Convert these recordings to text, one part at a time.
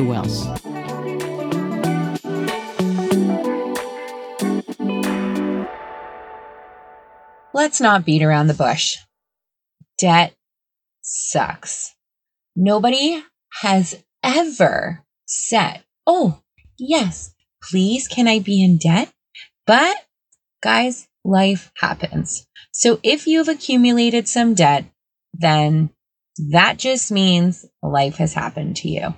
Who else? Let's not beat around the bush. Debt sucks. Nobody has ever said, Oh, yes, please, can I be in debt? But guys, life happens. So if you've accumulated some debt, then that just means life has happened to you.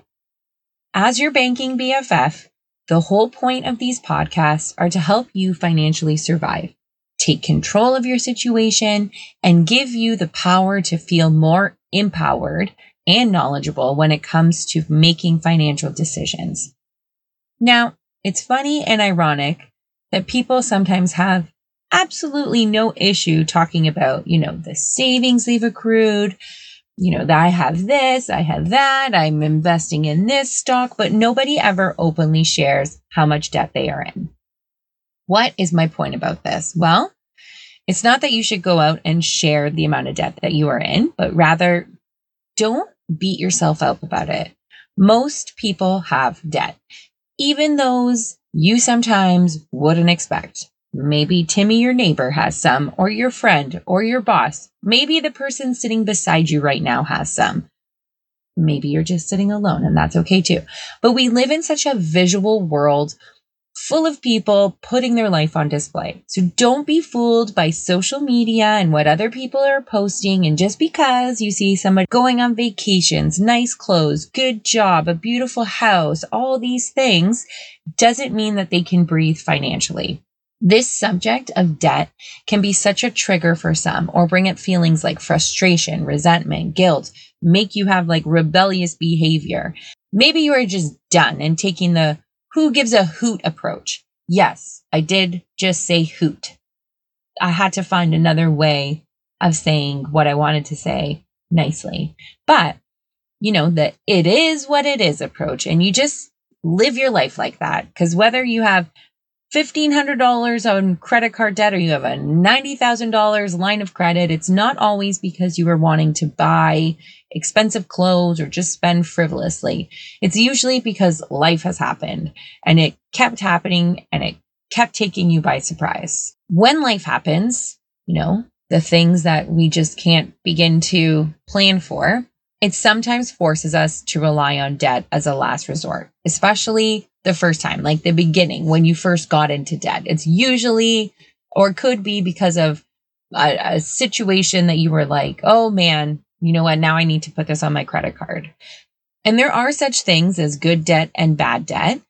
As your banking BFF, the whole point of these podcasts are to help you financially survive, take control of your situation, and give you the power to feel more empowered and knowledgeable when it comes to making financial decisions. Now, it's funny and ironic that people sometimes have absolutely no issue talking about, you know, the savings they've accrued, you know, that I have this, I have that, I'm investing in this stock, but nobody ever openly shares how much debt they are in. What is my point about this? Well, it's not that you should go out and share the amount of debt that you are in, but rather don't beat yourself up about it. Most people have debt, even those you sometimes wouldn't expect. Maybe Timmy, your neighbor, has some, or your friend, or your boss. Maybe the person sitting beside you right now has some. Maybe you're just sitting alone, and that's okay too. But we live in such a visual world full of people putting their life on display. So don't be fooled by social media and what other people are posting. And just because you see somebody going on vacations, nice clothes, good job, a beautiful house, all these things doesn't mean that they can breathe financially. This subject of debt can be such a trigger for some or bring up feelings like frustration, resentment, guilt, make you have like rebellious behavior. Maybe you are just done and taking the who gives a hoot approach. Yes, I did just say hoot. I had to find another way of saying what I wanted to say nicely. But, you know, the it is what it is approach. And you just live your life like that. Because whether you have $1,500 on credit card debt or you have a $90,000 line of credit, it's not always because you are wanting to buy expensive clothes or just spend frivolously. It's usually because life has happened and it kept happening and it kept taking you by surprise. When life happens, you know, the things that we just can't begin to plan for, it sometimes forces us to rely on debt as a last resort, especially the first time, like the beginning when you first got into debt. It's usually or could be because of a, a, situation that you were like, oh man, you know what? Now I need to put this on my credit card. And there are such things as good debt and bad debt.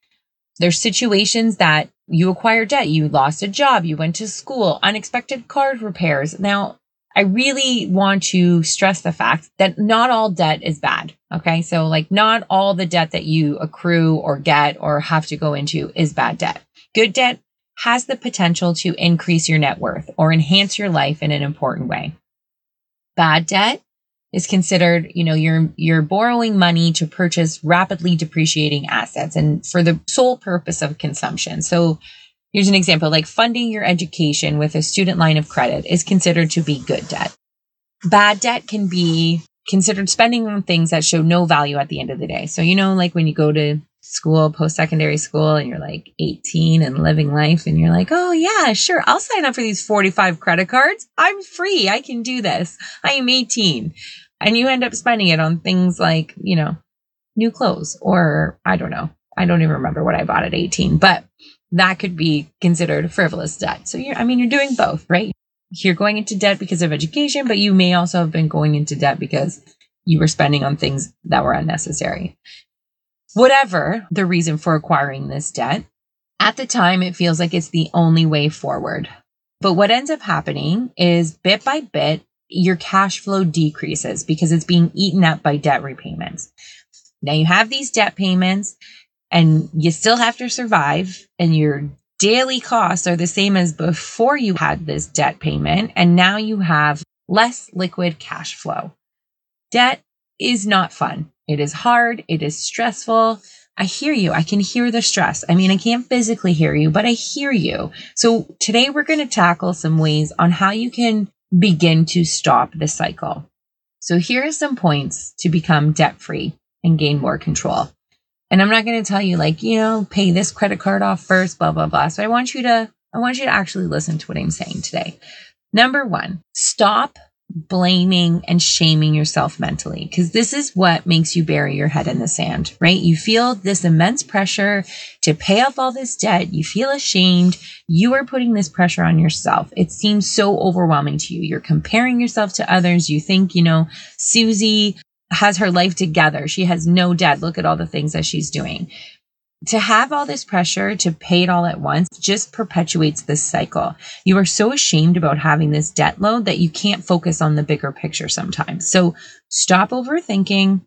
There's situations that you acquire debt, you lost a job, you went to school, unexpected card repairs. Now, I really want to stress the fact that not all debt is bad. Okay. So, like, not all the debt that you accrue or get or have to go into is bad debt. Good debt has the potential to increase your net worth or enhance your life in an important way. Bad debt is considered, you know, you're you're borrowing money to purchase rapidly depreciating assets and for the sole purpose of consumption. So Here's an example like funding your education with a student line of credit is considered to be good debt. Bad debt can be considered spending on things that show no value at the end of the day. So, you know, like when you go to school, post secondary school, and you're like 18 and living life, and you're like, oh, yeah, sure, I'll sign up for these 45 credit cards. I'm free. I can do this. I am 18. And you end up spending it on things like, you know, new clothes, or I don't know. I don't even remember what I bought at 18, but that could be considered frivolous debt. So you're, I mean, you're doing both, right? You're going into debt because of education, but you may also have been going into debt because you were spending on things that were unnecessary. Whatever the reason for acquiring this debt, at the time, it feels like it's the only way forward. But what ends up happening is bit by bit, your cash flow decreases because it's being eaten up by debt repayments. Now you have these debt payments and you still have to survive and your daily costs are the same as before you had this debt payment and now you have less liquid cash flow. Debt is not fun. It is hard, it is stressful. I hear you. I can hear the stress. I mean, I can't physically hear you, but I hear you. So today we're going to tackle some ways on how you can begin to stop the cycle. So here are some points to become debt free and gain more control. And I'm not going to tell you like, you know, pay this credit card off first, blah, blah, blah. So I want you to, I want you to actually listen to what I'm saying today. Number one, stop blaming and shaming yourself mentally because this is what makes you bury your head in the sand, right? You feel this immense pressure to pay off all this debt. You feel ashamed. You are putting this pressure on yourself. It seems so overwhelming to you. You're comparing yourself to others. You think, you know, Susie has her life together. She has no debt. Look at all the things that she's doing. To have all this pressure to pay it all at once just perpetuates this cycle. You are so ashamed about having this debt load that you can't focus on the bigger picture sometimes. So stop overthinking.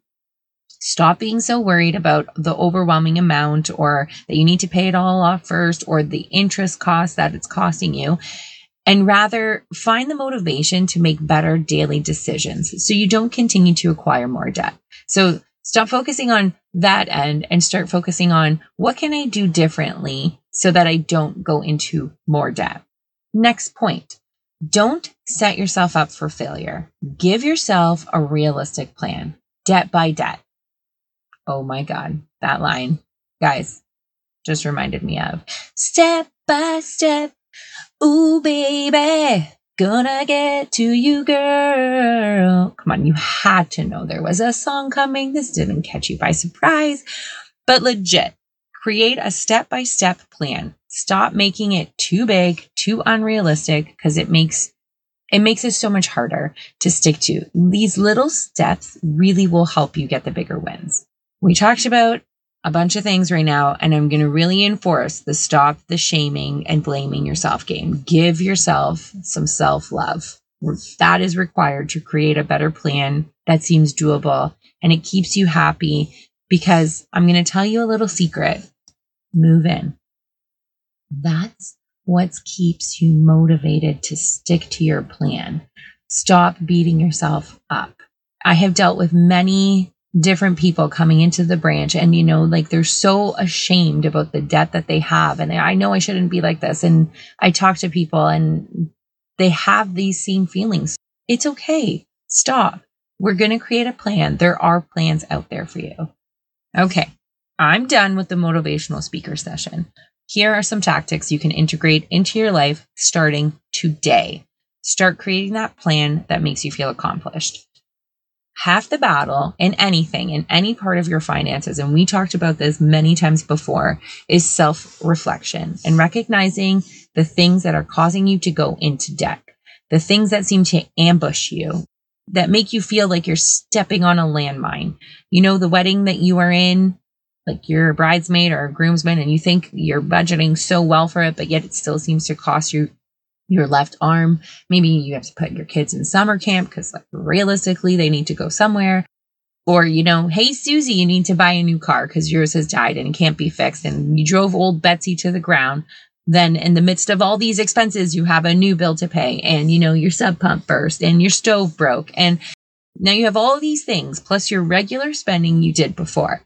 Stop being so worried about the overwhelming amount or that you need to pay it all off first or the interest cost that it's costing you and rather find the motivation to make better daily decisions so you don't continue to acquire more debt. So stop focusing on that end and start focusing on what can I do differently so that I don't go into more debt. Next point. Don't set yourself up for failure. Give yourself a realistic plan, debt by debt. Oh my God, that line, guys, just reminded me of step by step, Ooh, baby, gonna get to you, girl. Come on, you had to know there was a song coming. This didn't catch you by surprise, but legit. Create a step by step plan. Stop making it too big, too unrealistic, because it makes it makes it so much harder to stick to. These little steps really will help you get the bigger wins. We talked about a bunch of things right now, and I'm going to really enforce the stop the shaming and blaming yourself game. Give yourself some self love. That is required to create a better plan that seems doable and it keeps you happy because I'm going to tell you a little secret. Move in. That's what keeps you motivated to stick to your plan. Stop beating yourself up. I have dealt with many different people coming into the branch and you know like they're so ashamed about the debt that they have and I know I shouldn't be like this and I talk to people and they have these same feelings. It's okay. Stop. We're going to create a plan. There are plans out there for you. Okay. I'm done with the motivational speaker session. Here are some tactics you can integrate into your life starting today. Start creating that plan that makes you feel accomplished half the battle in anything, in any part of your finances, and we talked about this many times before, is self reflection and recognizing the things that are causing you to go into debt, the things that seem to ambush you, that make you feel like you're stepping on a landmine. You know, the wedding that you are in, like you're a bridesmaid or a groomsman, and you think you're budgeting so well for it, but yet it still seems to cost you your left arm. Maybe you have to put your kids in summer camp because, like, realistically, they need to go somewhere. Or, you know, hey, Susie, you need to buy a new car because yours has died and can't be fixed. And you drove old Betsy to the ground. Then, in the midst of all these expenses, you have a new bill to pay. And, you know, your sump pump burst and your stove broke. And now you have all these things plus your regular spending you did before.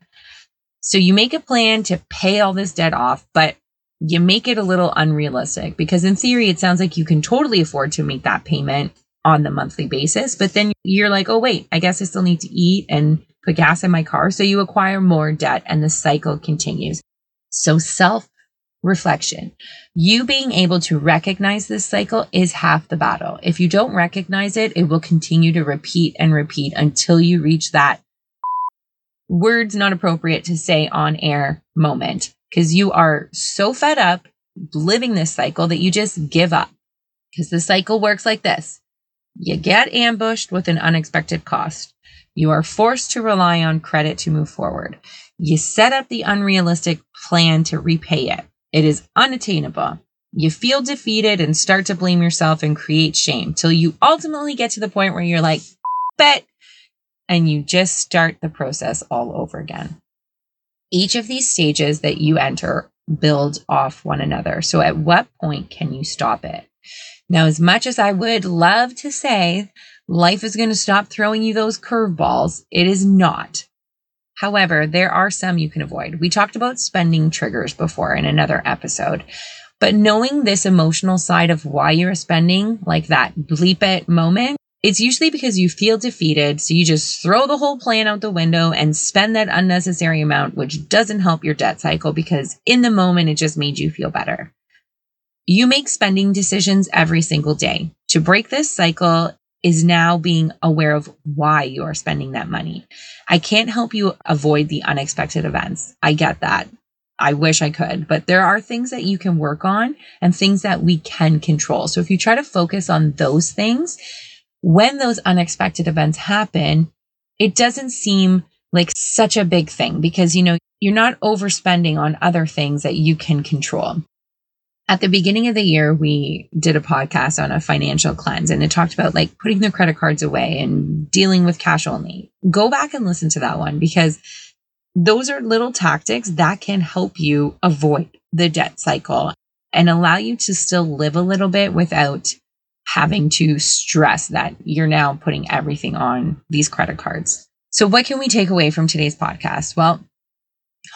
So you make a plan to pay all this debt off, but you make it a little unrealistic because in theory it sounds like you can totally afford to make that payment on the monthly basis but then you're like oh wait i guess i still need to eat and put gas in my car. So you acquire more debt and the cycle continues. So self reflection you being able to recognize this cycle is half the battle. If you don't recognize it it will continue to repeat and repeat until you reach that. Words not appropriate to say on air moment because you are so fed up living this cycle that you just give up. Because the cycle works like this you get ambushed with an unexpected cost. You are forced to rely on credit to move forward. You set up the unrealistic plan to repay it. It is unattainable. You feel defeated and start to blame yourself and create shame till you ultimately get to the point where you're like, bet and you just start the process all over again. Each of these stages that you enter build off one another. So, at what point can you stop it? Now, as much as I would love to say life is going to stop throwing you those curveballs, it is not. However, there are some you can avoid. We talked about spending triggers before in another episode. But knowing this emotional side of why you're spending, like that bleep it moment, it's usually because you feel defeated. So you just throw the whole plan out the window and spend that unnecessary amount, which doesn't help your debt cycle because in the moment, it just made you feel better. You make spending decisions every single day. To break this cycle is now being aware of why you are spending that money. I can't help you avoid the unexpected events. I get that. I wish I could, but there are things that you can work on and things that we can control. So if you try to focus on those things, when those unexpected events happen, it doesn't seem like such a big thing because, you know, you're not overspending on other things that you can control. At the beginning of the year, we did a podcast on a financial cleanse and it talked about like putting the credit cards away and dealing with cash only. Go back and listen to that one because those are little tactics that can help you avoid the debt cycle and allow you to still live a little bit without having to stress that you're now putting everything on these credit cards. So, what can we take away from today's podcast? Well,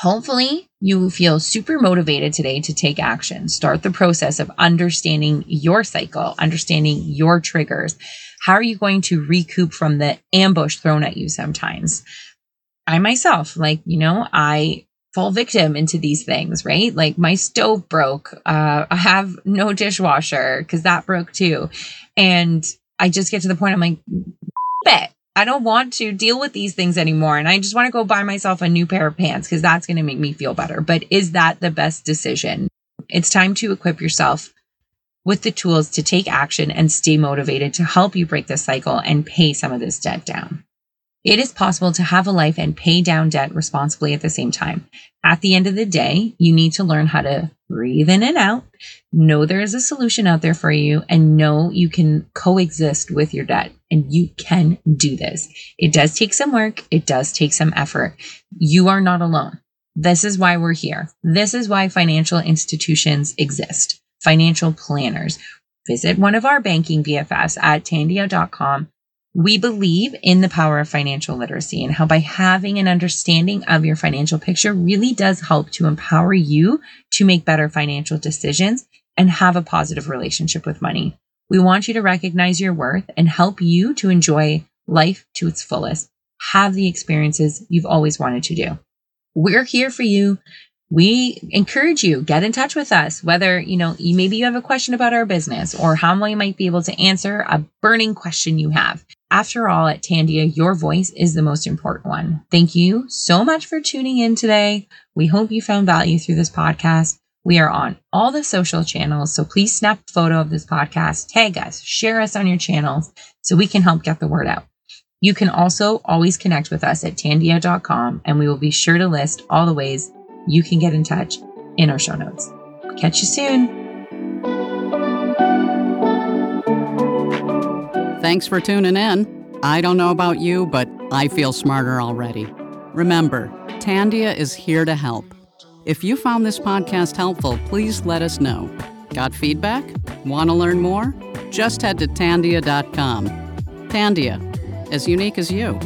hopefully, you feel super motivated today to take action. Start the process of understanding your cycle, understanding your triggers. How are you going to recoup from the ambush thrown at you sometimes? I myself, like, you know, I fall victim into these things, right? Like my stove broke. Uh, I have no dishwasher because that broke too. And I just get to the point I'm like, bet I don't want to deal with these things anymore. And I just want to go buy myself a new pair of pants because that's going to make me feel better. But is that the best decision? It's time to equip yourself with the tools to take action and stay motivated to help you break this cycle and pay some of this debt down. It is possible to have a life and pay down debt responsibly at the same time. At the end of the day, you need to learn how to breathe in and out, know there is a solution out there for you, and know you can coexist with your debt. And you can do this. It does take some work, it does take some effort. You are not alone. This is why we're here. This is why financial institutions exist. Financial planners. Visit one of our banking BFFs at tandia.com we believe in the power of financial literacy and how by having an understanding of your financial picture really does help to empower you to make better financial decisions and have a positive relationship with money. We want you to recognize your worth and help you to enjoy life to its fullest. Have the experiences you've always wanted to do. We're here for you we encourage you get in touch with us whether you know you maybe you have a question about our business or how we might be able to answer a burning question you have after all at tandia your voice is the most important one thank you so much for tuning in today we hope you found value through this podcast we are on all the social channels so please snap a photo of this podcast tag us share us on your channels so we can help get the word out you can also always connect with us at tandia.com and we will be sure to list all the ways you can get in touch in our show notes. Catch you soon. Thanks for tuning in. I don't know about you, but I feel smarter already. Remember, Tandia is here to help. If you found this podcast helpful, please let us know. Got feedback? Want to learn more? Just head to tandia.com. Tandia, as unique as you.